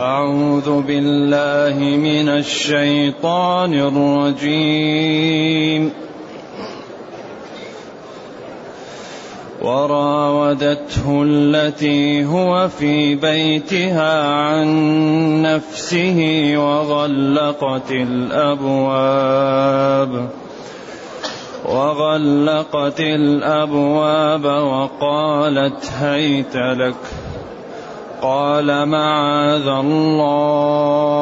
أعوذ بالله من الشيطان الرجيم. وراودته التي هو في بيتها عن نفسه وغلقت الأبواب. وغلقت الأبواب وقالت هيت لك. قال معاذ الله.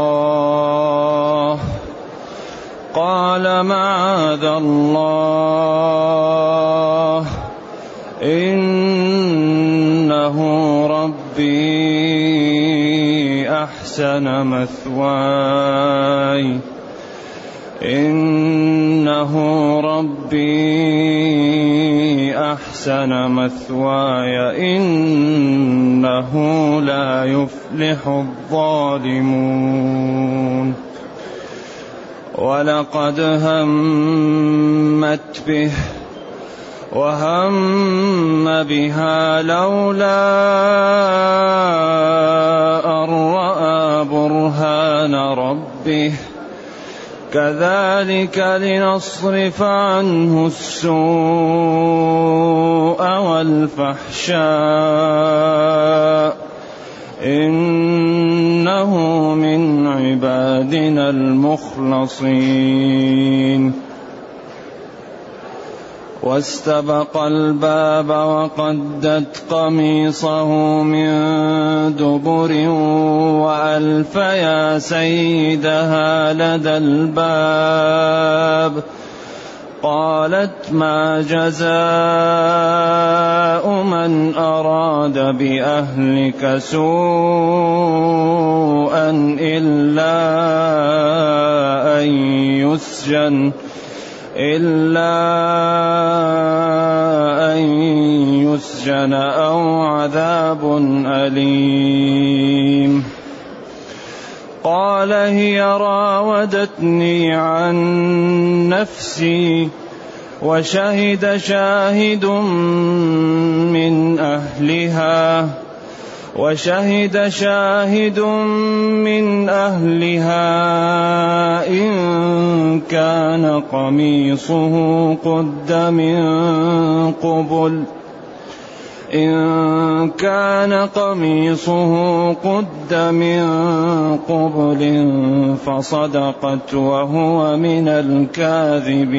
قال معاذ الله. إنه ربي أحسن مثواي. إنه ربي أحسن مثواي إنه لا يفلح الظالمون. ولقد همت به وهم بها لولا أن رأى برهان ربه. كذلك لنصرف عنه السوء والفحشاء. إنه من عبادنا المخلصين. واستبق الباب وقدت قميصه من دبر وألف يا سيدها لدى الباب. قالت ما جزاء من أراد بأهلك سوءا إلا أن يسجن. إلا أن يسجن أو عذاب أليم. قال هي راودتني عن نفسي وشهد شاهد من أهلها. وشهد شاهد من أهلها إن كان قميصه قد من قبل إن كان قميصه قد من قبل فصدقت وهو من الكاذبين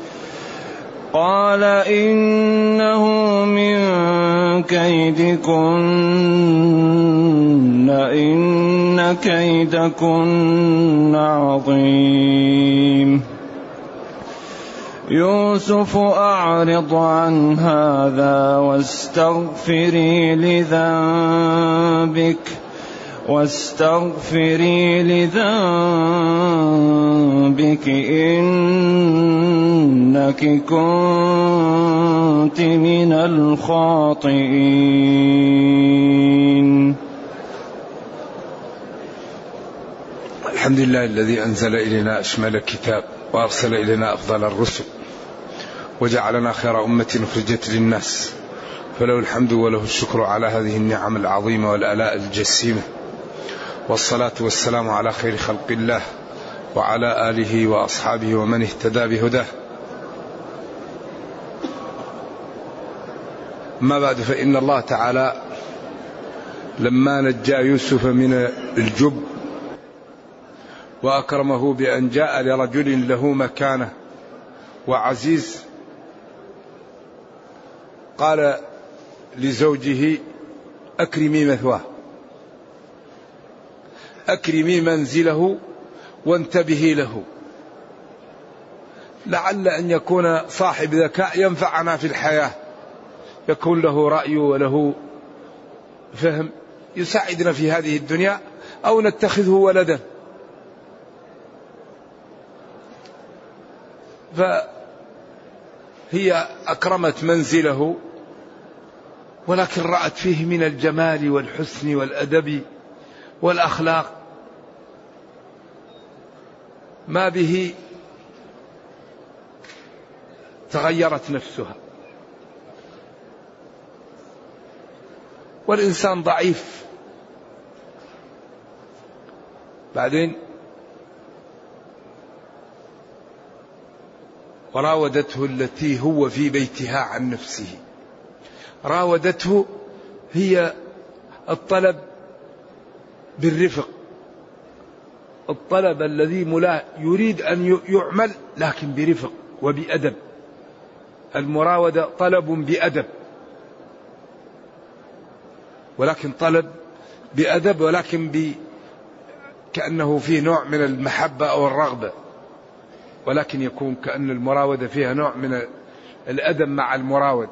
قال إنه من كيدكن إن كيدكن عظيم. يوسف أعرض عن هذا واستغفري لذنبك. واستغفري لذنبك إنك كنت من الخاطئين. الحمد لله الذي أنزل إلينا أشمل الكتاب وأرسل إلينا أفضل الرسل وجعلنا خير أمة أخرجت للناس. فله الحمد وله الشكر على هذه النعم العظيمة والآلاء الجسيمة. والصلاة والسلام على خير خلق الله وعلى آله وأصحابه ومن اهتدى بهداه. ما بعد فإن الله تعالى لما نجى يوسف من الجب وأكرمه بأن جاء لرجل له مكانة وعزيز قال لزوجه أكرمي مثواه. أكرمي منزله وانتبهي له. لعل أن يكون صاحب ذكاء ينفعنا في الحياة. يكون له رأي وله فهم يساعدنا في هذه الدنيا أو نتخذه ولدا. فهي أكرمت منزله ولكن رأت فيه من الجمال والحسن والأدب والأخلاق. ما به تغيرت نفسها. والإنسان ضعيف. بعدين وراودته التي هو في بيتها عن نفسه. راودته هي الطلب بالرفق. الطلب الذي ملاه يريد أن يعمل لكن برفق وبأدب. المراودة طلب بأدب. ولكن طلب بأدب ولكن ب كأنه فيه نوع من المحبة أو الرغبة. ولكن يكون كأن المراودة فيها نوع من الأدب مع المراود.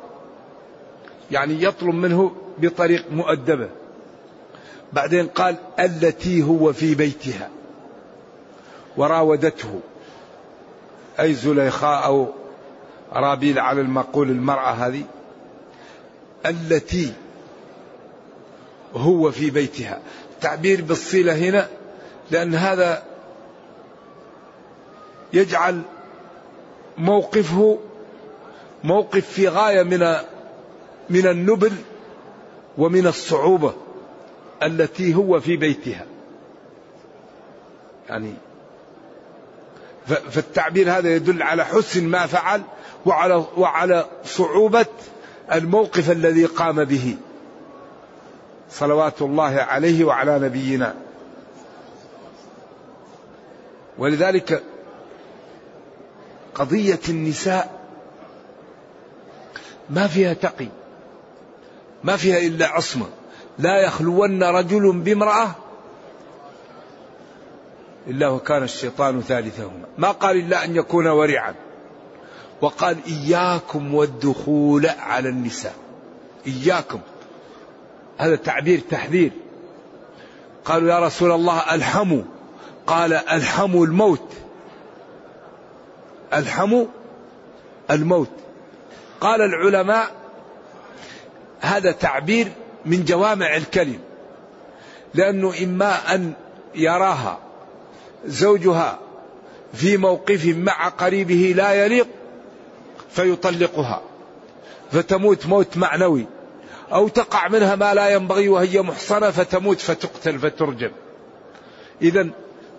يعني يطلب منه بطريق مؤدبة. بعدين قال التي هو في بيتها. وراودته. أي زليخاء أو رابيل على المقول المرأة هذه التي هو في بيتها. تعبير بالصلة هنا لأن هذا يجعل موقفه موقف في غاية من من النبل ومن الصعوبة التي هو في بيتها. يعني فالتعبير هذا يدل على حسن ما فعل وعلى وعلى صعوبة الموقف الذي قام به. صلوات الله عليه وعلى نبينا. ولذلك قضية النساء ما فيها تقي ما فيها إلا عصمة. لا يخلون رجل بامرأة إلا وكان الشيطان ثالثهما. ما قال إلا أن يكون ورعا. وقال إياكم والدخول على النساء. إياكم. هذا تعبير تحذير. قالوا يا رسول الله ألحموا. قال ألحموا الموت. ألحموا الموت. قال العلماء هذا تعبير من جوامع الكلم. لأنه إما أن يراها زوجها في موقف مع قريبه لا يليق فيطلقها فتموت موت معنوي أو تقع منها ما لا ينبغي وهي محصنة فتموت فتقتل فترجم. إذا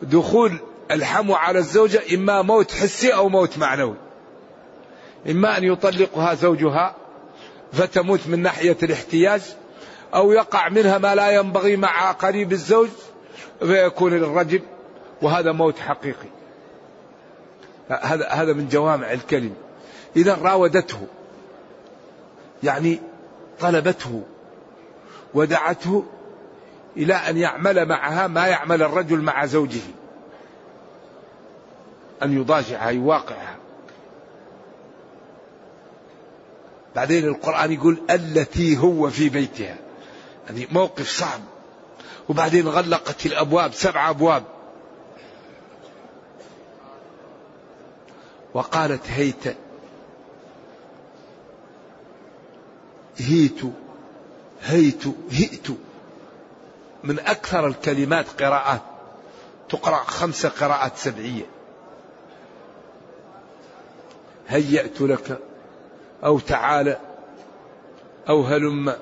دخول الحمو على الزوجة إما موت حسي أو موت معنوي. إما أن يطلقها زوجها فتموت من ناحية الاحتياج أو يقع منها ما لا ينبغي مع قريب الزوج فيكون الرجل وهذا موت حقيقي. هذا هذا من جوامع الكلم. إذا راودته يعني طلبته ودعته إلى أن يعمل معها ما يعمل الرجل مع زوجه. أن يضاجعها يواقعها. بعدين القرآن يقول التي هو في بيتها. يعني موقف صعب. وبعدين غلقت الأبواب سبع أبواب. وقالت هيت هيت هيت هئت. من أكثر الكلمات قراءات تقرأ خمس قراءات سبعية. هيأت لك أو تعالى أو هلم.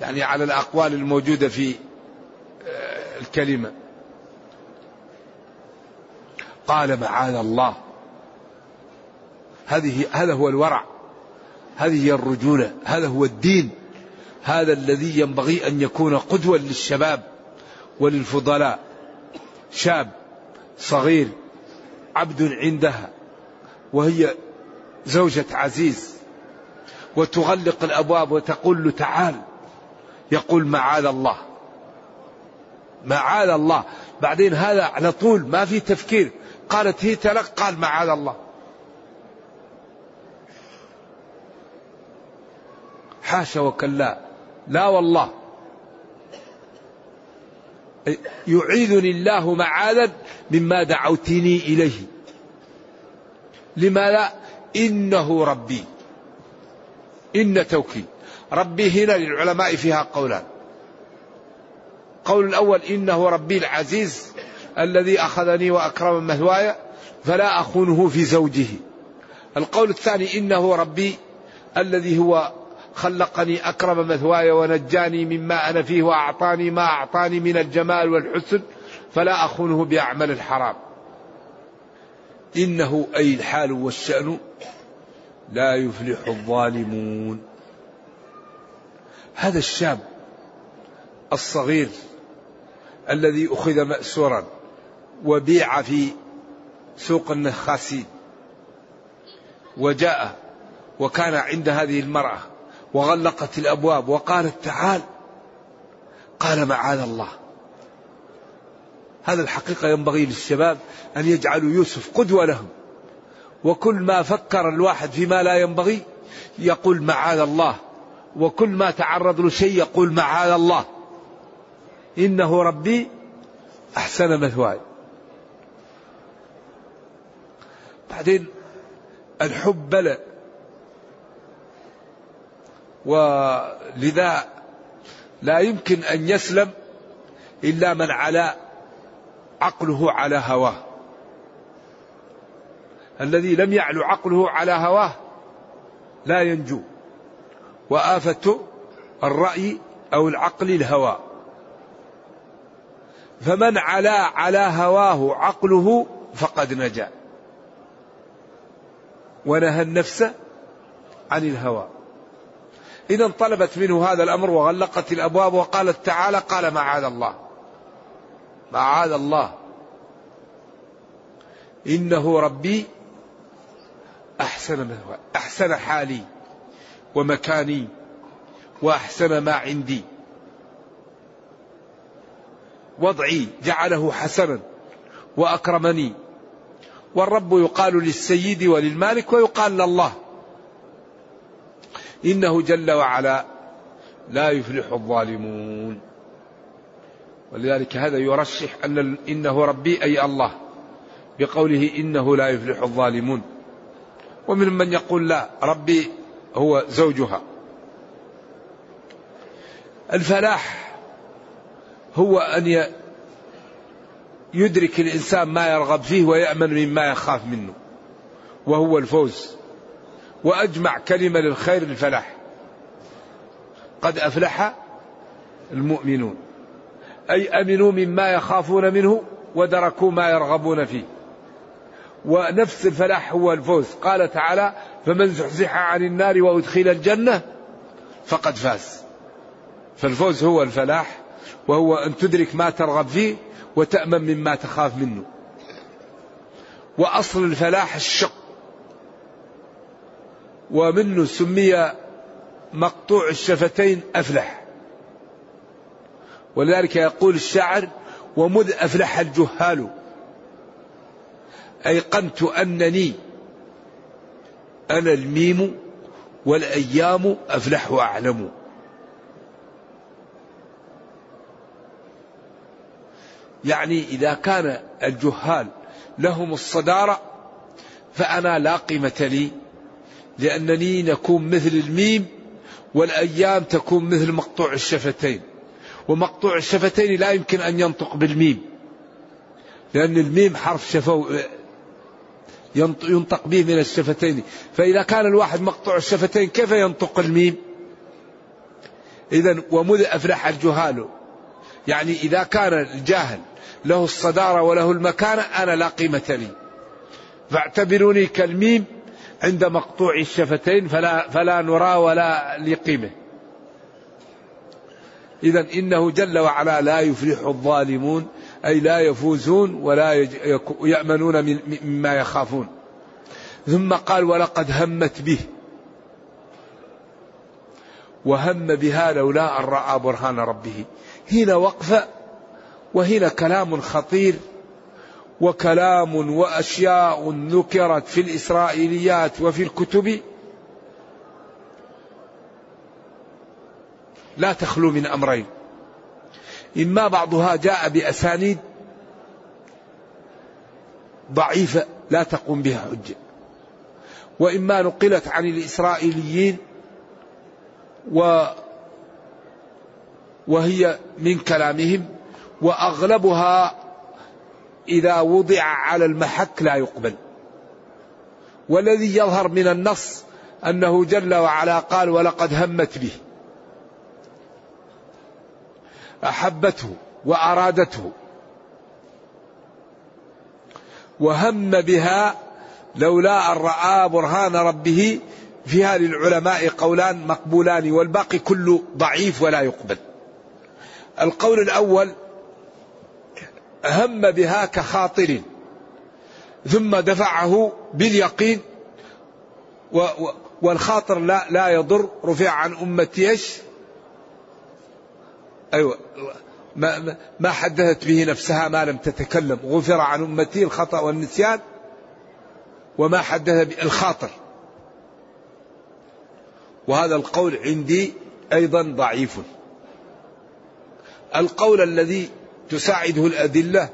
يعني على الأقوال الموجودة في آه، الكلمة. قال معاذ الله. هذه هذا هو الورع. هذه هي الرجولة. هذا هو الدين. هذا الذي ينبغي أن يكون قدوة للشباب وللفضلاء. شاب صغير عبد عندها وهي زوجة عزيز. وتغلق الأبواب وتقول له تعال. يقول معاذ الله. معاذ الله. بعدين هذا على طول ما في تفكير. قالت هي تلق قال معاذ الله. حاشا وكلا. لا والله. يعيذني الله معاذا مما دعوتني إليه. لماذا؟ إنه ربي. إن توكيد. ربي هنا للعلماء فيها قولان. قول الأول إنه ربي العزيز الذي أخذني وأكرم مثواي فلا أخونه في زوجه. القول الثاني إنه ربي الذي هو خلقني أكرم مثواي ونجاني مما أنا فيه وأعطاني ما أعطاني من الجمال والحسن فلا أخونه بأعمل الحرام. إنه أي الحال والشأن لا يفلح الظالمون. هذا الشاب الصغير الذي أخذ مأسورا وبيع في سوق النخاسين وجاء وكان عند هذه المرأة وغلقت الأبواب وقالت تعال. قال معاذ الله. هذا الحقيقة ينبغي للشباب أن يجعلوا يوسف قدوة لهم. وكل ما فكر الواحد فيما لا ينبغي يقول معاذ الله. وكل ما تعرض له شيء يقول معاذ الله. إنه ربي أحسن مثواي. بعدين الحب بلى. ولذا لا يمكن أن يسلم إلا من على عقله على هواه. الذي لم يعلو عقله على هواه لا ينجو. وآفة الرأي أو العقل الهوى. فمن علا على هواه عقله فقد نجا. ونهى النفس عن الهوى. إذا طلبت منه هذا الأمر وغلقت الأبواب وقالت تعالى قال معاذ الله. معاذ الله. إنه ربي أحسن أحسن حالي ومكاني وأحسن ما عندي. وضعي جعله حسنا وأكرمني. والرب يقال للسيد وللمالك ويقال لله. إنه جل وعلا لا يفلح الظالمون. ولذلك هذا يرشح أن إنه ربي أي الله. بقوله إنه لا يفلح الظالمون. ومن من يقول لا ربي هو زوجها. الفلاح هو أن يدرك الإنسان ما يرغب فيه ويأمن مما يخاف منه. وهو الفوز. وأجمع كلمة للخير الفلاح. قد أفلح المؤمنون. أي أمنوا مما يخافون منه ودركوا ما يرغبون فيه. ونفس الفلاح هو الفوز. قال تعالى فمن زحزح عن النار وأدخل الجنة فقد فاز. فالفوز هو الفلاح وهو أن تدرك ما ترغب فيه وتأمن مما تخاف منه. وأصل الفلاح الشق. ومنه سمي مقطوع الشفتين أفلح. ولذلك يقول الشاعر ومذ أفلح الجهال أيقنت أنني أنا الميم والأيام أفلح وأعلم. يعني إذا كان الجهال لهم الصدارة فأنا لا قيمة لي. لأنني نكون مثل الميم والأيام تكون مثل مقطوع الشفتين. ومقطوع الشفتين لا يمكن أن ينطق بالميم لأن الميم حرف شفو ينطق به من الشفتين. فإذا كان الواحد مقطوع الشفتين كيف ينطق الميم؟ إذا ومذ أفلح الجهال. يعني إذا كان الجاهل له الصدارة وله المكانة أنا لا قيمة لي. فاعتبروني كالميم عند مقطوع الشفتين فلا, فلا نرى ولا لقيمة. إذا إنه جل وعلا لا يفلح الظالمون أي لا يفوزون ولا يأمنون مما يخافون. ثم قال ولقد همت به. وهم بها لولا أن رأى برهان ربه. هنا وقفة وهنا كلام خطير. وكلام وأشياء ذكرت في الإسرائيليات وفي الكتب. لا تخلو من أمرين. إما بعضها جاء بأسانيد ضعيفة لا تقوم بها حجة. وإما نقلت عن الإسرائيليين و وهي من كلامهم وأغلبها إذا وضع على المحك لا يقبل. والذي يظهر من النص أنه جل وعلا قال ولقد همت به. أحبته وأرادته. وهم بها لولا أن رأى برهان ربه فيها للعلماء قولان مقبولان والباقي كله ضعيف ولا يقبل. القول الأول هم بها كخاطر. ثم دفعه باليقين. و والخاطر لا لا يضر. رفع عن أمتي إيش؟ أيوة. ما, ما حدثت به نفسها ما لم تتكلم. غفر عن أمتي الخطأ والنسيان. وما حدث الخاطر. وهذا القول عندي أيضا ضعيف. القول الذي تساعده الأدلة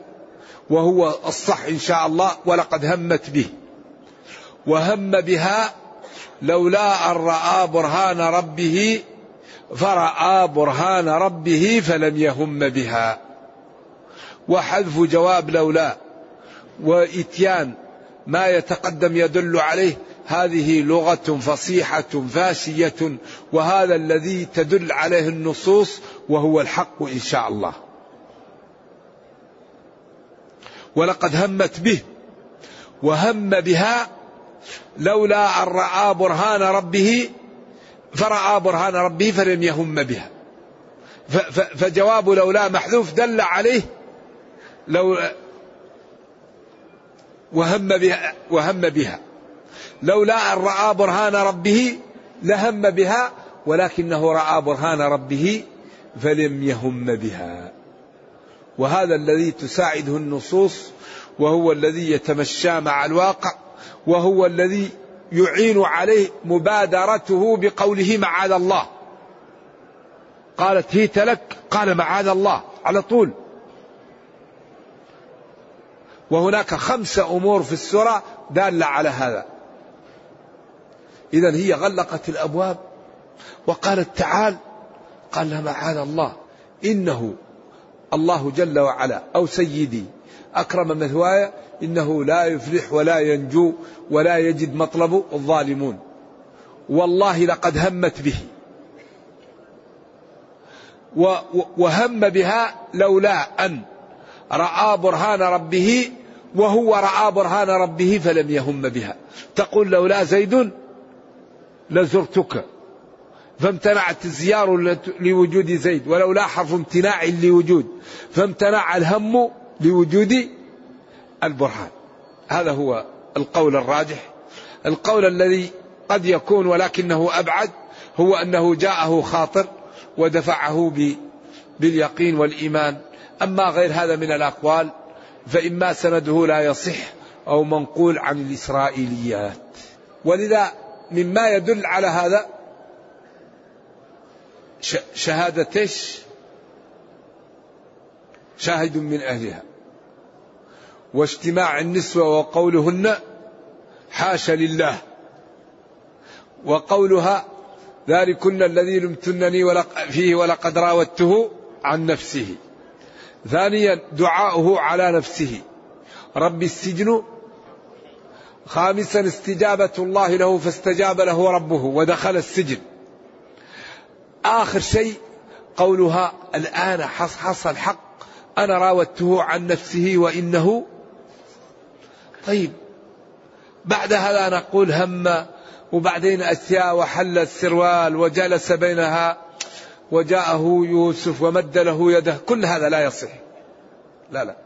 وهو الصح إن شاء الله ولقد همت به. وهم بها لولا أن رأى برهان ربه فرأى برهان ربه فلم يهم بها. وحذف جواب لولا وإتيان ما يتقدم يدل عليه هذه لغة فصيحة فاشية وهذا الذي تدل عليه النصوص وهو الحق إن شاء الله. ولقد همت به وهم بها لولا أن رأى برهان ربه فرأى برهان ربه فلم يهم بها. فجواب لولا محذوف دل عليه لو وهم بها وهم بها. لولا أن رأى برهان ربه لهم بها ولكنه رأى برهان ربه فلم يهم بها. وهذا الذي تساعده النصوص وهو الذي يتمشى مع الواقع وهو الذي يعين عليه مبادرته بقوله معاذ الله. قالت هيت لك قال معاذ الله على طول. وهناك خمس أمور في السورة دالة على هذا. إذا هي غلقت الأبواب وقالت تعال قال معاذ الله إنه الله جل وعلا أو سيدي. أكرم مثواي إنه لا يفلح ولا ينجو ولا يجد مطلب الظالمون. والله لقد همت به. وهم بها لولا أن رأى برهان ربه وهو رأى برهان ربه فلم يهم بها. تقول لولا زيد لزرتك. فامتنعت الزيار لوجود زيد ولولا حرف امتناع لوجود فامتنع الهم لوجود البرهان. هذا هو القول الراجح. القول الذي قد يكون ولكنه أبعد هو أنه جاءه خاطر ودفعه باليقين والإيمان. أما غير هذا من الأقوال فإما سنده لا يصح أو منقول عن الإسرائيليات. ولذا مما يدل على هذا شهادتش شاهد من أهلها. واجتماع النسوة وقولهن حاشا لله. وقولها ذلكن الذي لمتنني فيه ولقد راودته عن نفسه. ثانيا دعاؤه على نفسه. رب السجن. خامسا استجابة الله له فاستجاب له ربه ودخل السجن. آخر شيء قولها الآن حصحص الحق. أنا راودته عن نفسه وإنه. طيب. بعد هذا نقول هم وبعدين أتيا وحل السروال وجلس بينها وجاءه يوسف ومد له يده. كل هذا لا يصح. لا لا.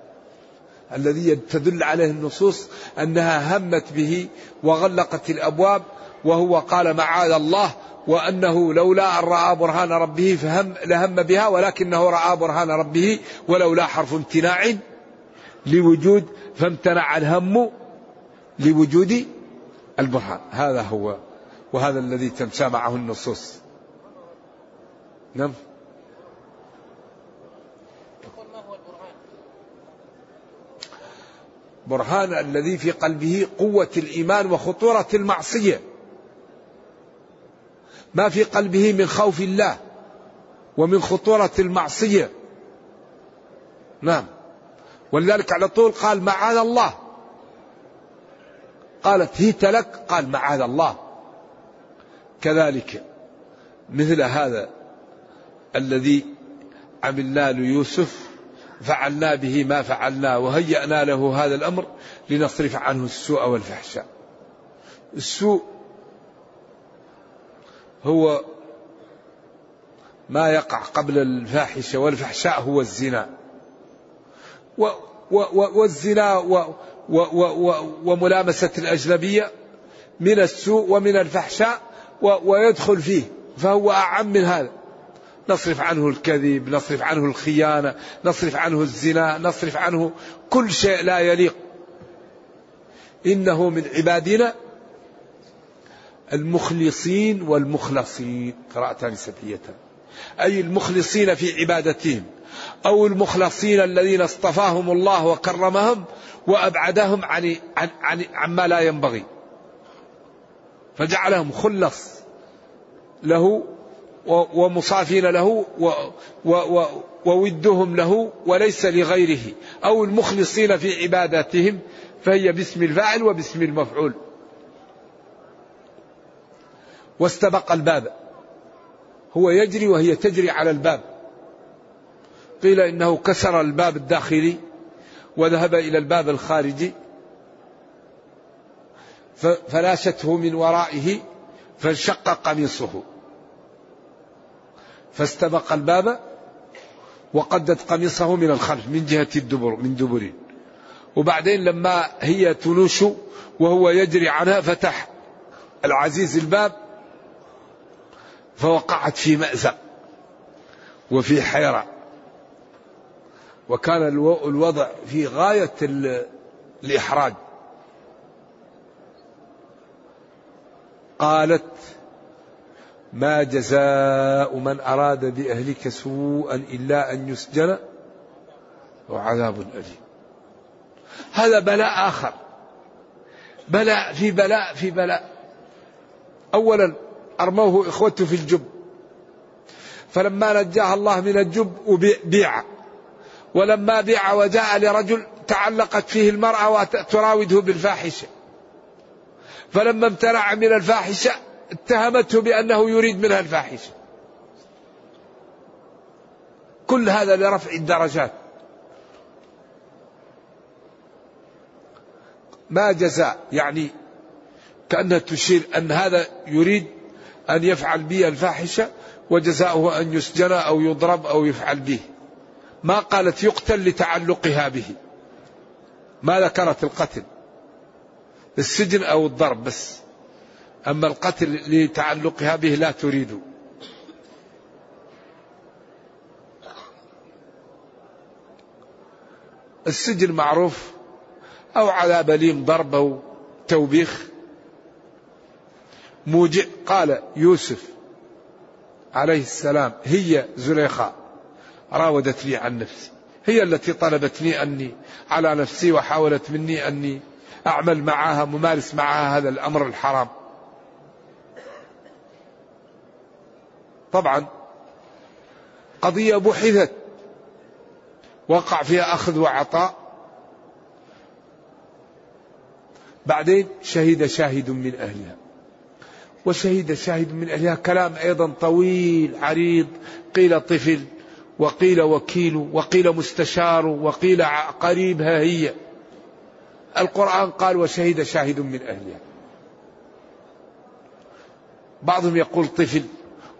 الذي تدل عليه النصوص أنها همت به وغلقت الأبواب وهو قال معاذ الله وأنه لولا أن رأى برهان ربه فهم لهم بها ولكنه رأى برهان ربه ولولا حرف امتناع لوجود فامتنع الهم لوجود البرهان. هذا هو وهذا الذي تمشى معه النصوص. نعم؟ برهان الذي في قلبه قوة الإيمان وخطورة المعصية. ما في قلبه من خوف الله ومن خطورة المعصية. نعم. ولذلك على طول قال معاذ الله. قالت هيت لك؟ قال معاذ الله. كذلك مثل هذا الذي عملنا ليوسف فعلنا به ما فعلنا وهيأنا له هذا الأمر لنصرف عنه السوء والفحشاء. السوء هو ما يقع قبل الفاحشة والفحشاء هو الزنا. و و و والزنا و و و وملامسة الأجنبية من السوء ومن الفحشاء ويدخل فيه فهو أعم من هذا. نصرف عنه الكذب نصرف عنه الخيانة نصرف عنه الزنا نصرف عنه كل شيء لا يليق. إنه من عبادنا المخلصين والمخلصين. قراءتان سبعيتان أي المخلصين في عبادتهم أو المخلصين الذين اصطفاهم الله وكرمهم وأبعدهم عن عن عن عما لا ينبغي. فجعلهم خلص له ومصافين له وودهم له وليس لغيره. أو المخلصين في عباداتهم فهي باسم الفاعل وباسم المفعول. واستبق الباب. هو يجري وهي تجري على الباب. قيل إنه كسر الباب الداخلي وذهب إلى الباب الخارجي. فلاشته من ورائه فانشق قميصه. فاستبق الباب وقدت قميصه من الخلف من جهة الدبر من دبر. وبعدين لما هي تلوش وهو يجري عنها فتح العزيز الباب فوقعت في مأزق وفي حيرة. وكان الوضع في غاية الإحراج. قالت ما جزاء من أراد بأهلك سوءا إلا أن يسجن وعذاب أليم. هذا بلاء آخر. بلاء في بلاء في بلاء. أولا أرموه إخوته في الجب. فلما نجاه الله من الجب بيع. ولما بيع وجاء لرجل تعلقت فيه المرأة وتراوده بالفاحشة. فلما امتنع من الفاحشة اتهمته بأنه يريد منها الفاحشة. كل هذا لرفع الدرجات. ما جزاء يعني كأنها تشير أن هذا يريد أن يفعل بي الفاحشة وجزاؤه أن يسجن أو يضرب أو يفعل به. ما قالت يقتل لتعلقها به. ما ذكرت القتل. السجن أو الضرب بس. أما القتل لتعلقها به لا تريد. السجن معروف أو عذاب أليم ضرب أو توبيخ. موجع. قال يوسف عليه السلام هي زليخة راودتني عن نفسي. هي التي طلبتني أني على نفسي وحاولت مني أني أعمل معها ممارس معها هذا الأمر الحرام. طبعا قضية بحثت وقع فيها أخذ وعطاء. بعدين شهد شاهد من أهلها. وشهد شاهد من أهلها. كلام أيضا طويل عريض. قيل طفل وقيل وكيل وقيل مستشار وقيل قريبها هي. القرآن قال وشهد شاهد من أهلها. بعضهم يقول طفل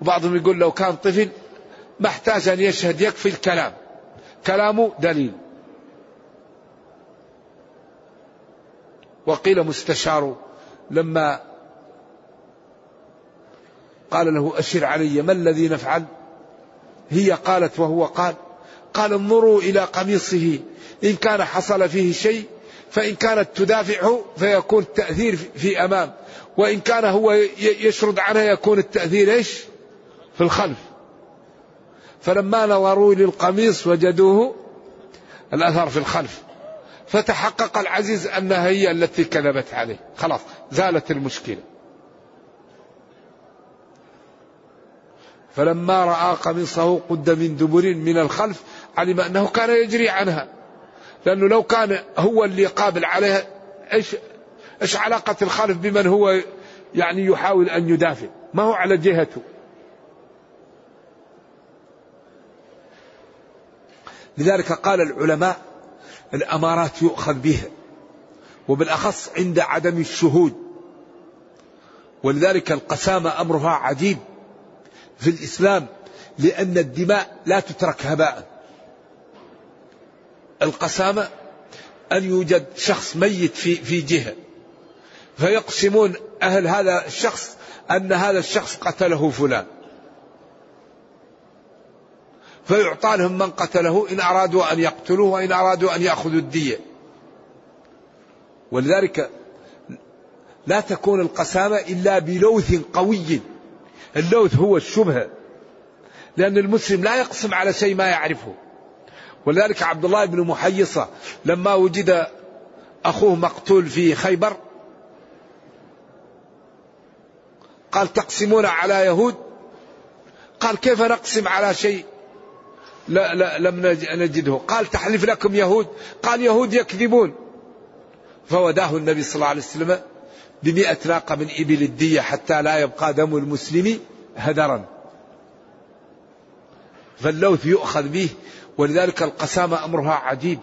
وبعضهم يقول لو كان طفل ما احتاج أن يشهد يكفي الكلام. كلامه دليل. وقيل مستشار لما قال له أشر علي ما الذي نفعل؟ هي قالت وهو قال قال انظروا إلى قميصه إن كان حصل فيه شيء فإن كانت تدافعه فيكون التأثير في أمام وإن كان هو يشرد عنها يكون التأثير إيش؟ في الخلف. فلما نظروا للقميص وجدوه الأثر في الخلف فتحقق العزيز أنها هي التي كذبت عليه. خلاص زالت المشكلة. فلما رأى قميصه قد من دبر من الخلف علم أنه كان يجري عنها. لأنه لو كان هو اللي قابل عليها إيش إيش علاقة الخلف بمن هو يعني يحاول أن يدافع؟ ما هو على جهته. لذلك قال العلماء الأمارات يؤخذ بها وبالأخص عند عدم الشهود. ولذلك القسامة أمرها عجيب. في الإسلام لأن الدماء لا تترك هباء. القسامة أن يوجد شخص ميت في في جهة. فيقسمون أهل هذا الشخص أن هذا الشخص قتله فلان. فيعطى لهم من قتله إن أرادوا أن يقتلوه وإن أرادوا أن يأخذوا الدية. ولذلك لا تكون القسامة إلا بلوث قوي. اللوث هو الشبهة. لأن المسلم لا يقسم على شيء ما يعرفه. ولذلك عبد الله بن محيصة لما وجد أخوه مقتول في خيبر قال تقسمون على يهود؟ قال كيف نقسم على شيء؟ لا, لا لم نجده. قال تحلف لكم يهود؟ قال يهود يكذبون. فوداه النبي صلى الله عليه وسلم بمئة ناقة من إبل الدية حتى لا يبقى دم المسلم هدرا. فاللوث يؤخذ به ولذلك القسامة أمرها عجيب.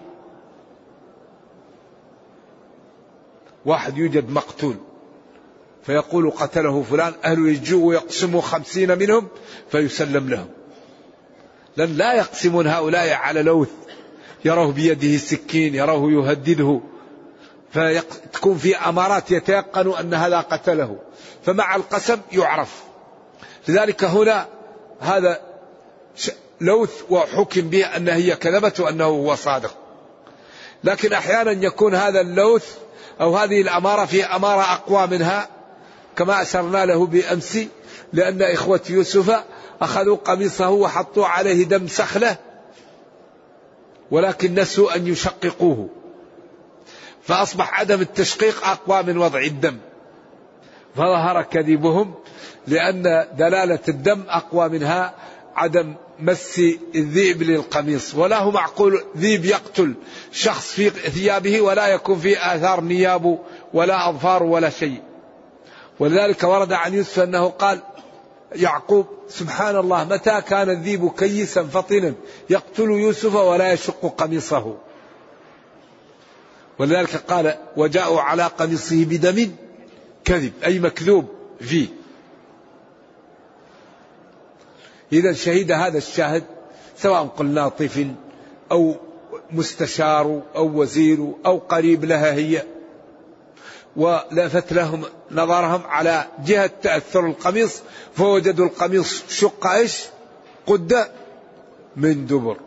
واحد يوجد مقتول فيقول قتله فلان أهل يجوا ويقسموا خمسين منهم فيسلم لهم. لأن لا يقسمون هؤلاء على لوث يروه بيده السكين يروه يهدده. فتكون في أمارات يتيقن أن هذا قتله فمع القسم يعرف. لذلك هنا هذا لوث وحكم به أنها هي كذبت وأنه هو صادق. لكن أحيانا يكون هذا اللوث أو هذه الأمارة في أمارة أقوى منها كما أشرنا له بأمس لأن إخوة يوسف أخذوا قميصه وحطوا عليه دم سخلة ولكن نسوا أن يشققوه. فأصبح عدم التشقيق أقوى من وضع الدم. فظهر كذبهم لأن دلالة الدم أقوى منها عدم مس الذئب للقميص. ولا هو معقول ذيب يقتل شخص في ثيابه ولا يكون فيه آثار نياب ولا أظفار ولا شيء. ولذلك ورد عن يوسف أنه قال يعقوب سبحان الله متى كان الذيب كيسا فطنا يقتل يوسف ولا يشق قميصه. ولذلك قال وجاءوا على قميصه بدم كذب أي مكذوب فيه إذا شهد هذا الشاهد سواء قلنا طفل أو مستشار أو وزير أو قريب لها هي ولفت لهم نظرهم على جهة تأثر القميص فوجدوا القميص شق إيش؟ قد من دبر.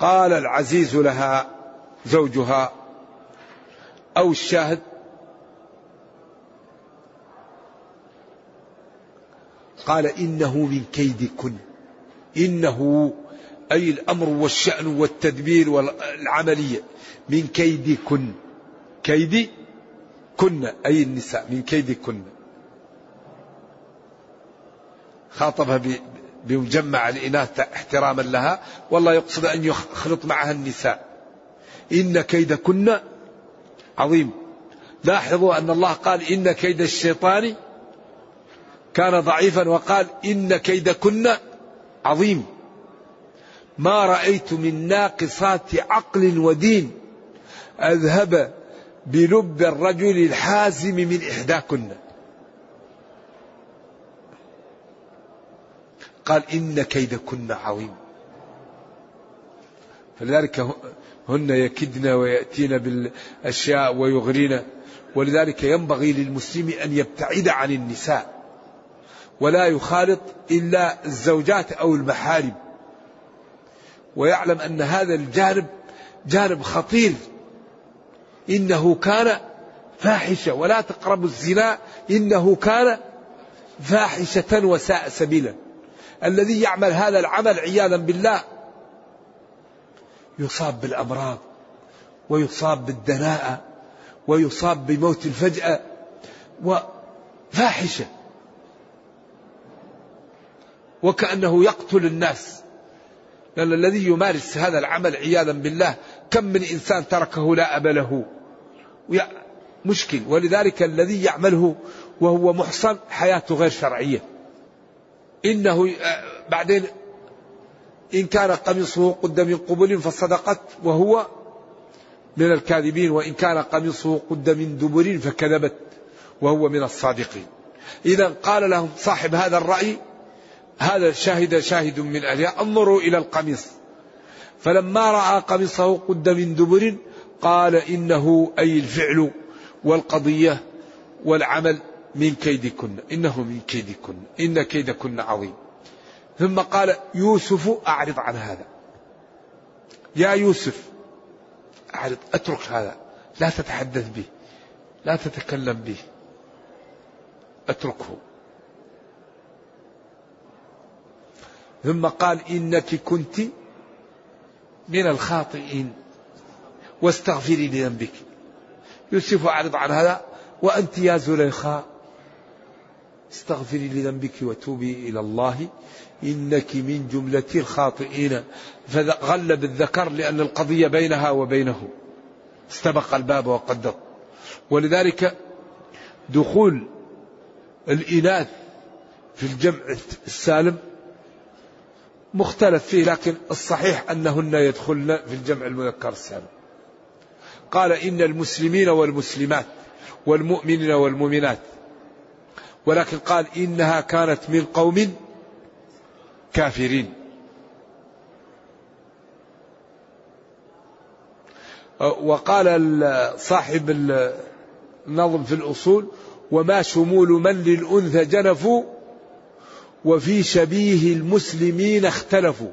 قال العزيز لها زوجها أو الشاهد قال إنه من كيدكن. إنه أي الأمر والشأن والتدبير والعملية من كيدكن. كيد كن أي النساء من كيد كن خاطبها بمجمع الإناث احتراما لها والله يقصد أن يخلط معها النساء. إن كيد كن عظيم. لاحظوا أن الله قال إن كيد الشيطان كان ضعيفا وقال إن كيد كن عظيم. ما رأيت من ناقصات عقل ودين أذهب بلب الرجل الحازم من إحداكن. قال إن كيدكن عظيم. فلذلك هن يكدن ويأتين بالأشياء ويغرين. ولذلك ينبغي للمسلم أن يبتعد عن النساء. ولا يخالط إلا الزوجات أو المحارم. ويعلم أن هذا الجانب جانب خطير. إنه كان فاحشة. ولا تقربوا الزنا. إنه كان فاحشة وساء سبيلا. الذي يعمل هذا العمل عياذا بالله يصاب بالأمراض ويصاب بالدناءة ويصاب بموت الفجأة وفاحشة. وكأنه يقتل الناس. لأن الذي يمارس هذا العمل عياذا بالله كم من إنسان تركه لا أب له؟ مشكل. ولذلك الذي يعمله وهو محصن حياته غير شرعية. إنه آه، بعدين إن كان قميصه قد من قبل فصدقت وهو من الكاذبين وإن كان قميصه قد من دبر فكذبت وهو من الصادقين. إذا قال لهم صاحب هذا الرأي هذا شاهد شاهد من أهلها انظروا إلى القميص. فلما رأى قميصه قد من دبر قال إنه أي الفعل والقضية والعمل من كيدكن إنه من كيدكن إن كيدكن عظيم. ثم قال يوسف أعرض عن هذا. يا يوسف أعرض أترك هذا. لا تتحدث به لا تتكلم به. أتركه. ثم قال إنك كنت من الخاطئين واستغفري لذنبك. يوسف أعرض عن هذا وأنت يا زليخا استغفري لذنبك وتوبي إلى الله. إنك من جملة الخاطئين. فغلب الذكر لأن القضية بينها وبينه. استبق الباب وقدر. ولذلك دخول الإناث في الجمع السالم مختلف فيه لكن الصحيح أنهن يدخلن في الجمع المذكر السالم. قال إن المسلمين والمسلمات والمؤمنين والمؤمنات. ولكن قال إنها كانت من قوم كافرين وقال صاحب النظم في الأصول وما شمول من للأنثى جنفوا وفي شبيه المسلمين اختلفوا.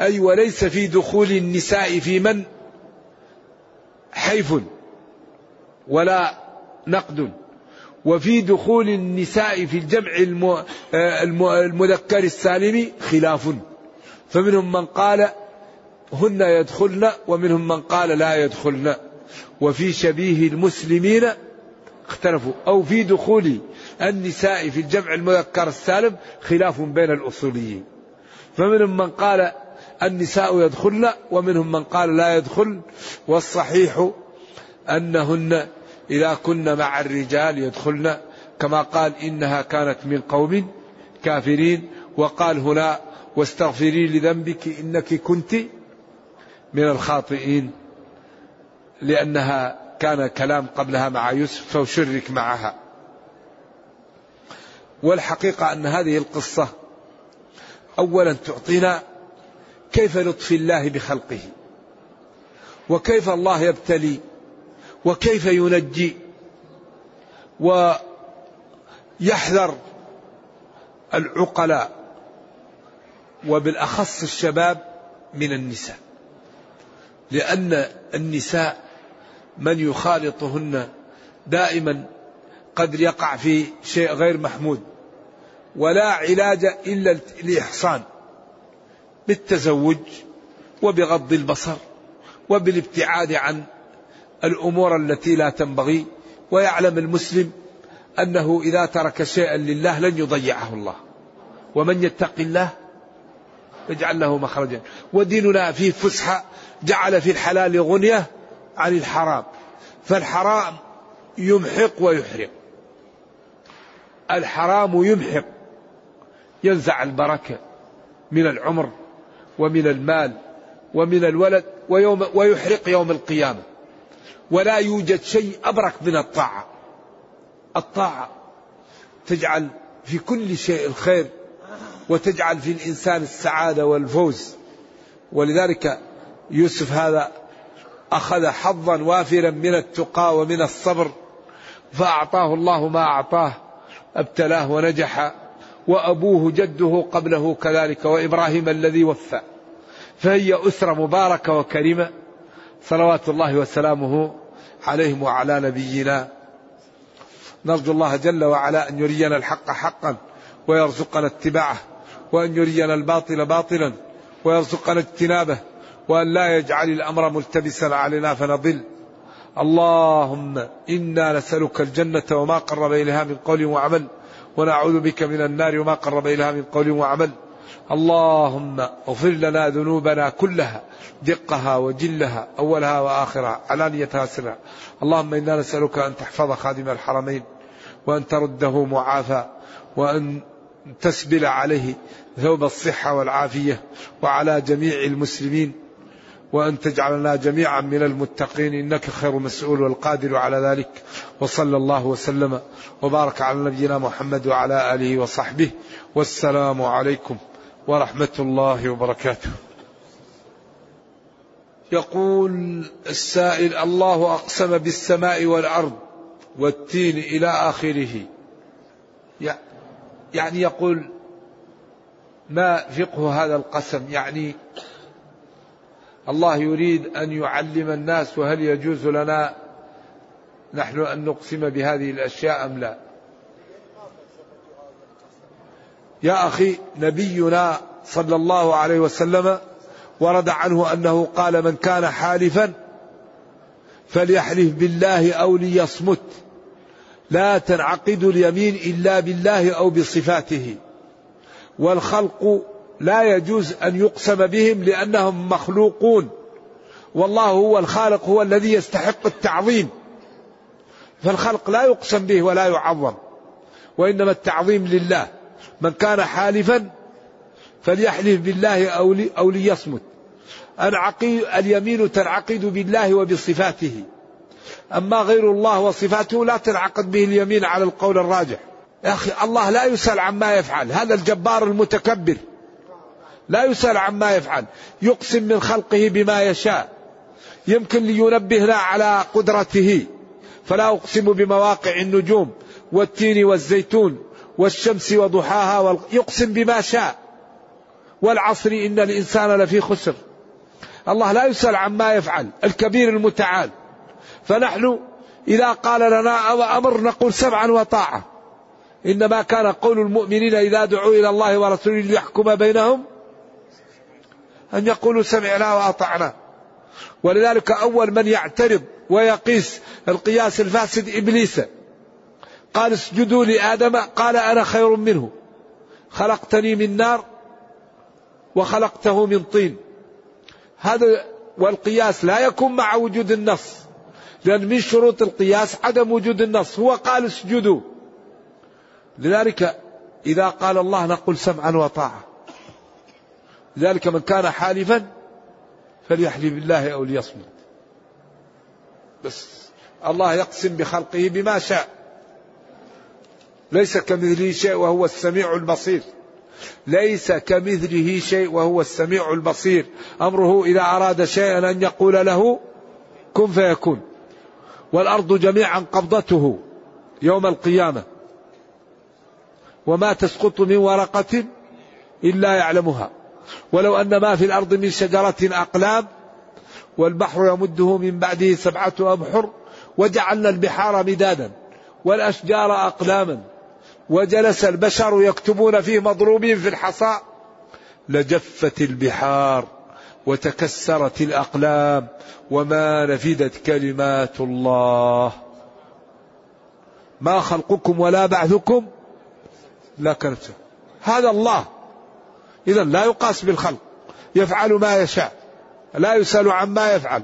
أي وليس في دخول النساء في من؟ حيف ولا نقد. وفي دخول النساء في الجمع المذكر السالم خلاف. فمنهم من قال هن يدخلن ومنهم من قال لا يدخلن. وفي شبيه المسلمين اختلفوا. أو في دخول النساء في الجمع المذكر السالم خلاف بين الأصوليين. فمنهم من قال النساء يدخلن ومنهم من قال لا يدخل والصحيح أنهن إذا كن مع الرجال يدخلن كما قال إنها كانت من قوم كافرين وقال هنا واستغفري لذنبك إنك كنت من الخاطئين لأنها كان كلام قبلها مع يوسف فشرك معها. والحقيقة أن هذه القصة أولا تعطينا كيف لطف الله بخلقه وكيف الله يبتلي وكيف ينجي ويحذر العقلاء وبالأخص الشباب من النساء. لأن النساء من يخالطهن دائما قد يقع في شيء غير محمود ولا علاج إلا الاحصان بالتزوج وبغض البصر وبالابتعاد عن الأمور التي لا تنبغي ويعلم المسلم أنه إذا ترك شيئا لله لن يضيعه الله. ومن يتق الله يجعل له مخرجا. وديننا فيه فسحة جعل في الحلال غنية عن الحرام. فالحرام يمحق ويحرق الحرام يمحق ينزع البركة من العمر ومن المال ومن الولد ويوم ويحرق يوم القيامة. ولا يوجد شيء أبرك من الطاعة. الطاعة تجعل في كل شيء الخير وتجعل في الإنسان السعادة والفوز. ولذلك يوسف هذا أخذ حظا وافرا من التقى ومن الصبر فأعطاه الله ما أعطاه ابتلاه ونجح وأبوه جده قبله كذلك وإبراهيم الذي وفى. فهي أسرة مباركة وكريمة صلوات الله وسلامه عليهم وعلى نبينا. نرجو الله جل وعلا أن يرينا الحق حقا ويرزقنا اتباعه وأن يرينا الباطل باطلا ويرزقنا اجتنابه وأن لا يجعل الأمر ملتبسا علينا فنضل. اللهم إنا نسألك الجنة وما قرب إليها من قول وعمل ونعوذ بك من النار وما قرب إليها من قول وعمل. اللهم اغفر لنا ذنوبنا كلها دقها وجلها أولها وآخرها علانيتها سرها اللهم إنا نسألك أن تحفظ خادم الحرمين وأن ترده معافى وأن تسبل عليه ثوب الصحة والعافية وعلى جميع المسلمين وأن تجعلنا جميعا من المتقين إنك خير مسؤول والقادر على ذلك. وصلى الله وسلم وبارك على نبينا محمد وعلى آله وصحبه. والسلام عليكم. ورحمة الله وبركاته. يقول السائل الله أقسم بالسماء والأرض والتين إلى آخره. يعني يقول ما فقه هذا القسم؟ يعني الله يريد أن يعلم الناس وهل يجوز لنا نحن أن نقسم بهذه الأشياء أم لا. يا أخي نبينا صلى الله عليه وسلم ورد عنه أنه قال من كان حالفا فليحلف بالله أو ليصمت. لا تنعقد اليمين إلا بالله أو بصفاته. والخلق لا يجوز أن يقسم بهم لأنهم مخلوقون. والله هو الخالق هو الذي يستحق التعظيم. فالخلق لا يقسم به ولا يعظم وإنما التعظيم لله. من كان حالفا فليحلف بالله أو, لي أو ليصمت. اليمين تنعقد بالله وبصفاته. أما غير الله وصفاته لا تنعقد به اليمين على القول الراجح. يا أخي الله لا يسأل عما يفعل. هذا الجبار المتكبر. لا يسأل عما يفعل. يقسم من خلقه بما يشاء. يمكن لينبهنا على قدرته. فلا أقسم بمواقع النجوم والتين والزيتون. والشمس وضحاها يقسم بما شاء. والعصر إن الإنسان لفي خسر. الله لا يسأل عما يفعل الكبير المتعال. فنحن إذا قال لنا أمر نقول سمعا وطاعة. إنما كان قول المؤمنين إذا دعوا إلى الله ورسوله ليحكم بينهم أن يقولوا سمعنا وأطعنا. ولذلك أول من يعترض ويقيس القياس الفاسد إبليس. قال اسجدوا لآدم قال أنا خير منه. خلقتني من نار وخلقته من طين. هذا والقياس لا يكون مع وجود النص لأن من شروط القياس عدم وجود النص. هو قال اسجدوا. لذلك إذا قال الله نقول سمعا وطاعة. لذلك من كان حالفا فليحلف بالله أو ليصمت. بس الله يقسم بخلقه بما شاء. ليس كمثله شيء وهو السميع البصير. ليس كمثله شيء وهو السميع البصير. أمره إذا أراد شيئا أن يقول له كن فيكون. والأرض جميعا قبضته يوم القيامة. وما تسقط من ورقة إلا يعلمها. ولو أن ما في الأرض من شجرة أقلام والبحر يمده من بعده سبعة أبحر وجعلنا البحار مدادا والأشجار اقلاما. وجلس البشر يكتبون فيه مضروبين في الحصى. لجفت البحار وتكسرت الأقلام وما نفدت كلمات الله. ما خلقكم ولا بعثكم. لا كانت. هذا الله. اذا لا يقاس بالخلق. يفعل ما يشاء. لا يسأل عما يفعل.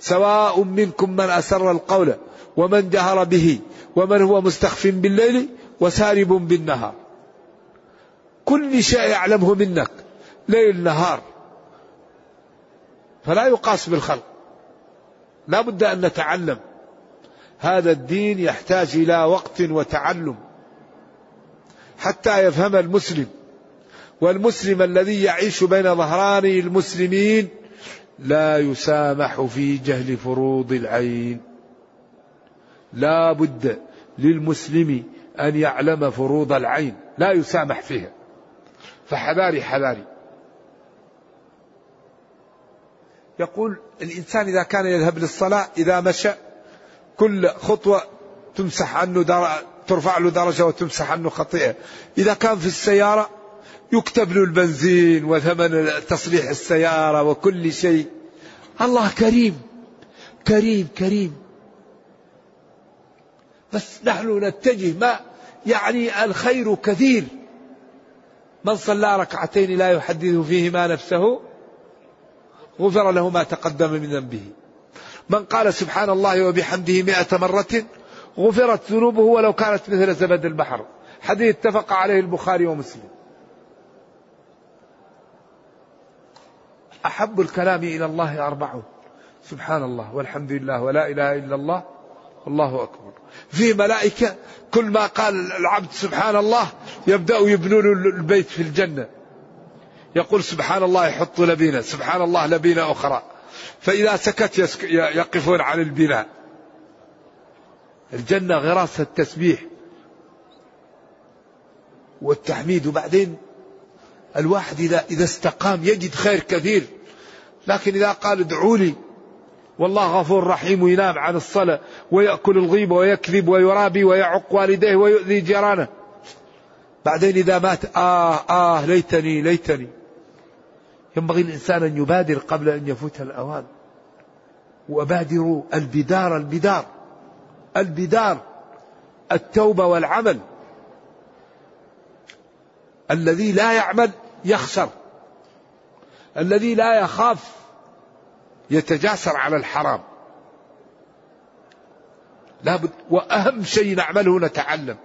سواء منكم من أسر القول ومن جهر به. ومن هو مستخف بالليل وسارب بالنهار. كل شيء يعلمه منك ليل نهار. فلا يقاس بالخلق. لا بد أن نتعلم. هذا الدين يحتاج إلى وقت وتعلم. حتى يفهم المسلم. والمسلم الذي يعيش بين ظهراني المسلمين لا يسامح في جهل فروض العين. لا بد للمسلم أن يعلم فروض العين لا يسامح فيها. فحذاري حذاري. يقول الإنسان إذا كان يذهب للصلاة إذا مشى كل خطوة تمسح عنه در... ترفع له درجة وتمسح عنه خطيئة. إذا كان في السيارة يكتب له البنزين وثمن تصليح السيارة وكل شيء. الله كريم كريم كريم. بس نحن نتجه ما يعني الخير كثير. من صلى ركعتين لا يحدث فيهما نفسه غفر له ما تقدم من ذنبه. من قال سبحان الله وبحمده مئة مرة غفرت ذنوبه ولو كانت مثل زبد البحر. حديث اتفق عليه البخاري ومسلم. أحب الكلام إلى الله أربعه سبحان الله والحمد لله ولا إله إلا الله. والله أكبر. في ملائكة كل ما قال العبد سبحان الله يبدأوا يبنون البيت في الجنة. يقول سبحان الله يحط لبينة سبحان الله لبينة أخرى. فإذا سكت يقفون على البناء. الجنة غراس التسبيح والتحميد. وبعدين الواحد إذا إذا استقام يجد خير كثير. لكن إذا قال ادعوا لي والله غفور رحيم وينام عن الصلاة ويأكل الغيبة ويكذب ويرابي ويعق والديه ويؤذي جيرانه. بعدين إذا مات آه آه ليتني ليتني. ينبغي الإنسان أن يبادر قبل أن يفوت الأوان. وبادروا البدار البدار البدار التوبة والعمل. الذي لا يعمل يخسر. الذي لا يخاف. يتجاسر على الحرام. لابد وأهم شيء نعمله نتعلم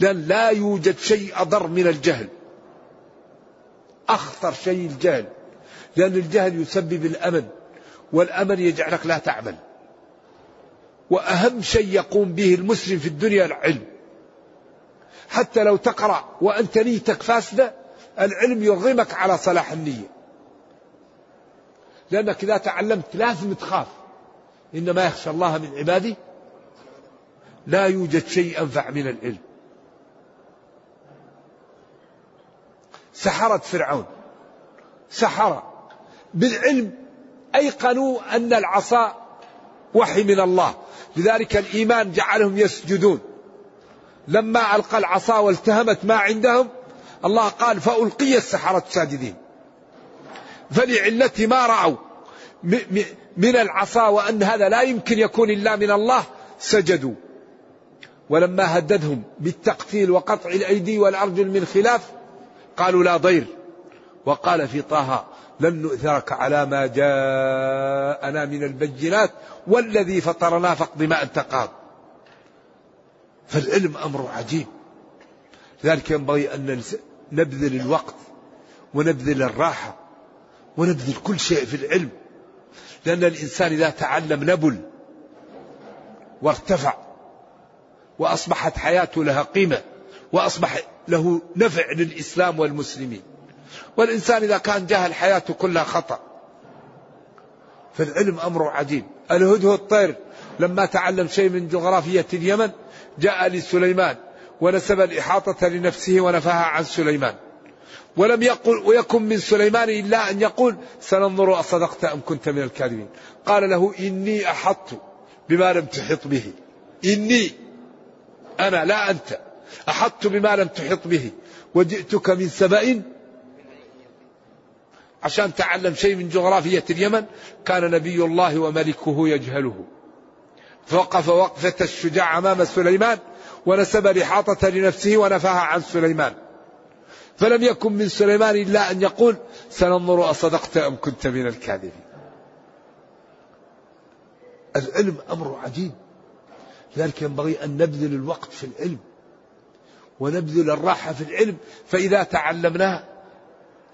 لأن لا يوجد شيء أضر من الجهل. أخطر شيء الجهل. لأن الجهل يسبب الأمن والأمن يجعلك لا تعمل. وأهم شيء يقوم به المسلم في الدنيا العلم. حتى لو تقرأ وأنت نيتك فاسدة العلم يرغمك على صلاح النية. لأنك إذا تعلمت لازم تخاف. إنما يخشى الله من عباده لا يوجد شيء أنفع من العلم. سحرة فرعون. سحرة بالعلم أيقنوا أن العصا وحي من الله. لذلك الإيمان جعلهم يسجدون. لما ألقى العصا والتهمت ما عندهم الله قال فألقي السحرة ساجدين. فلعلة ما رأوا. من العصا وأن هذا لا يمكن يكون إلا من الله سجدوا. ولما هددهم بالتقتيل وقطع الأيدي والأرجل من خلاف قالوا لا ضير. وقال في طه لن نؤثرك على ما جاءنا من البينات والذي فطرنا فاقض ما أنت قاض. فالعلم أمر عجيب. لذلك ينبغي أن نبذل الوقت ونبذل الراحة ونبذل كل شيء في العلم. لأن الإنسان إذا تعلم نبل وارتفع وأصبحت حياته لها قيمة وأصبح له نفع للإسلام والمسلمين. والإنسان إذا كان جاهل حياته كلها خطأ. فالعلم أمر عجيب. الهدهد الطير لما تعلم شيء من جغرافية اليمن جاء لسليمان ونسب الإحاطة لنفسه ونفاها عن سليمان. ولم يقل ويكن من سليمان إلا أن يقول سننظر أصدقت أم كنت من الكاذبين. قال له إني أحطت بما لم تحط به. إني أنا لا أنت. أحطت بما لم تحط به. وجئتك من سبأ. عشان تعلم شيء من جغرافية اليمن كان نبي الله وملكه يجهله. فوقف وقفة الشجاع أمام سليمان ونسب الإحاطة لنفسه ونفاها عن سليمان. فلم يكن من سليمان إلا أن يقول سننظر أصدقت أم كنت من الكاذبين. العلم أمر عجيب. لذلك ينبغي أن نبذل الوقت في العلم ونبذل الراحة في العلم فإذا تعلمناه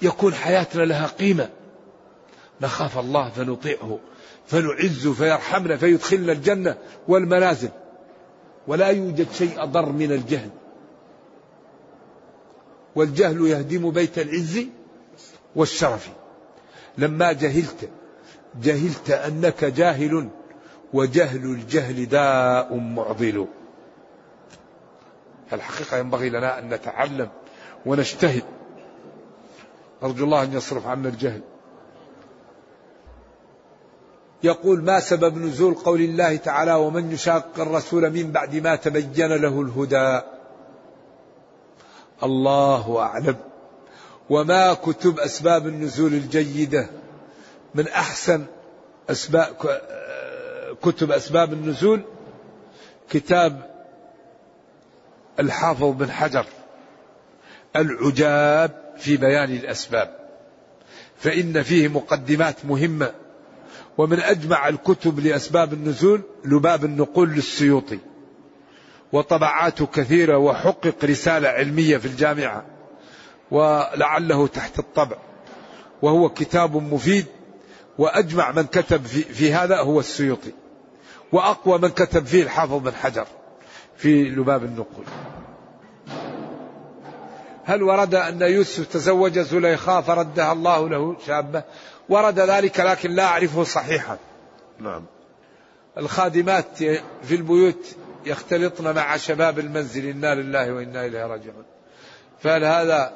يكون حياتنا لها قيمة. نخاف الله فنطيعه فنعز فيرحمنا فيدخلنا الجنة والمنازل. ولا يوجد شيء أضر من الجهل. والجهل يهدم بيت العز والشرف. لما جهلت جهلت أنك جاهل وجهل الجهل داء معضل. الحقيقة ينبغي لنا أن نتعلم ونجتهد. أرجو الله أن يصرف عنا الجهل. يقول ما سبب نزول قول الله تعالى ومن يشاق الرسول من بعد ما تبين له الهدى؟ الله أعلم. وما كتب أسباب النزول الجيدة من أحسن أسباب كتب أسباب النزول؟ كتاب الحافظ بن حجر العجاب في بيان الأسباب. فإن فيه مقدمات مهمة. ومن أجمع الكتب لأسباب النزول لباب النقول للسيوطي. وطبعاته كثيرة وحقق رسالة علمية في الجامعة ولعله تحت الطبع. وهو كتاب مفيد وأجمع من كتب في, في هذا هو السيوطي وأقوى من كتب فيه الحافظ بن حجر في لباب النقول. هل ورد أن يوسف تزوج زليخا فردها الله له شابة؟ ورد ذلك لكن لا أعرفه صحيحا. نعم. الخادمات في البيوت يختلطن مع شباب المنزل إنا لله وإنا إليه راجعون. فهل هذا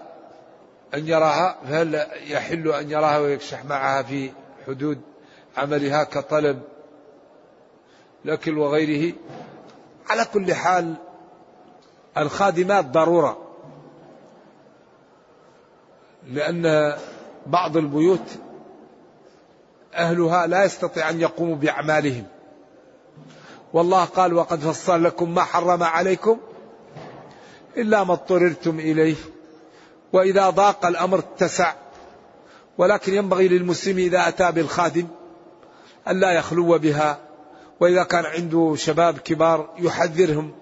أن يراها؟ فهل يحل أن يراها ويكشح معها في حدود عملها كطلب الأكل وغيره؟ على كل حال الخادمات ضرورة. لأن بعض البيوت أهلها لا يستطيع أن يقوموا بأعمالهم. والله قال وقد فصل لكم ما حرم عليكم إلا ما اضطررتم إليه. وإذا ضاق الأمر اتسع. ولكن ينبغي للمسلم إذا أتى بالخادم ألا يخلو بها. وإذا كان عنده شباب كبار يحذرهم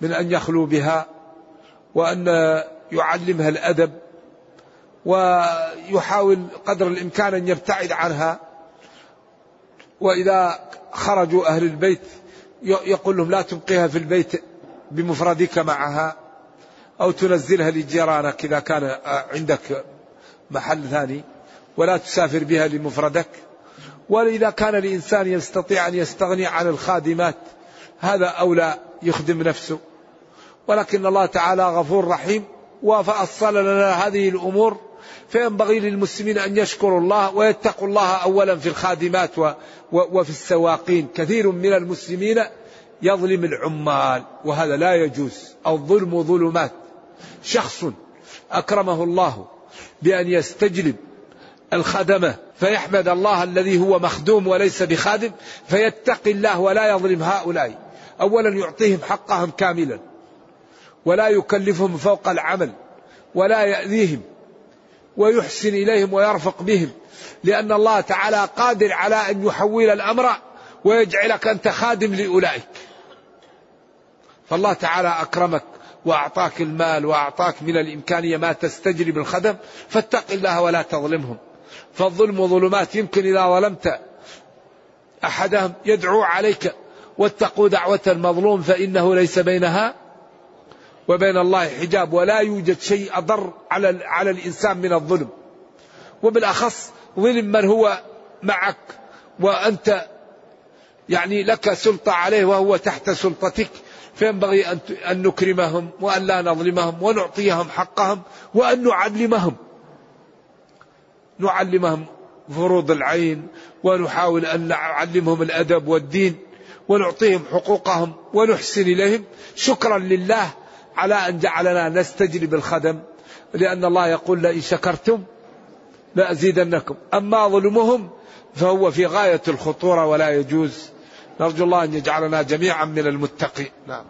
من أن يخلوا بها وأن يعلمها الأدب ويحاول قدر الإمكان أن يبتعد عنها. وإذا خرجوا أهل البيت يقول لهم لا تبقيها في البيت بمفردك معها أو تنزلها لجيرانك إذا كان عندك محل ثاني ولا تسافر بها لمفردك. وإذا كان الإنسان يستطيع أن يستغني عن الخادمات هذا أولى يخدم نفسه. ولكن الله تعالى غفور رحيم وفأصل لنا هذه الأمور فينبغي للمسلمين أن يشكروا الله ويتقوا الله أولا في الخادمات وفي السواقين. كثير من المسلمين يظلم العمال وهذا لا يجوز. الظلم ظلمات. شخص أكرمه الله بأن يستجلب الخدمة فيحمد الله الذي هو مخدوم وليس بخادم فيتقي الله ولا يظلم هؤلاء. أولا يعطيهم حقهم كاملا ولا يكلفهم فوق العمل ولا يأذيهم ويحسن إليهم ويرفق بهم. لأن الله تعالى قادر على أن يحول الأمر ويجعلك أنت خادم لأولئك. فالله تعالى أكرمك وأعطاك المال وأعطاك من الإمكانية ما تستجلب الخدم فاتق الله ولا تظلمهم. فالظلم ظلمات يمكن إذا ظلمت أحدهم يدعو عليك. واتقوا دعوة المظلوم فإنه ليس بينها وبين الله حجاب ولا يوجد شيء أضر على على الإنسان من الظلم. وبالأخص ظلم من هو معك وأنت يعني لك سلطة عليه وهو تحت سلطتك. فينبغي أن نكرمهم وأن لا نظلمهم ونعطيهم حقهم وأن نعلمهم. نعلمهم فروض العين ونحاول أن نعلمهم الأدب والدين ونعطيهم حقوقهم ونحسن إليهم. شكرا لله على أن جعلنا نستجلب الخدم لأن الله يقول لئن شكرتم لأزيدنكم. أما ظلمهم فهو في غاية الخطورة ولا يجوز. نرجو الله أن يجعلنا جميعا من المتقين. نعم.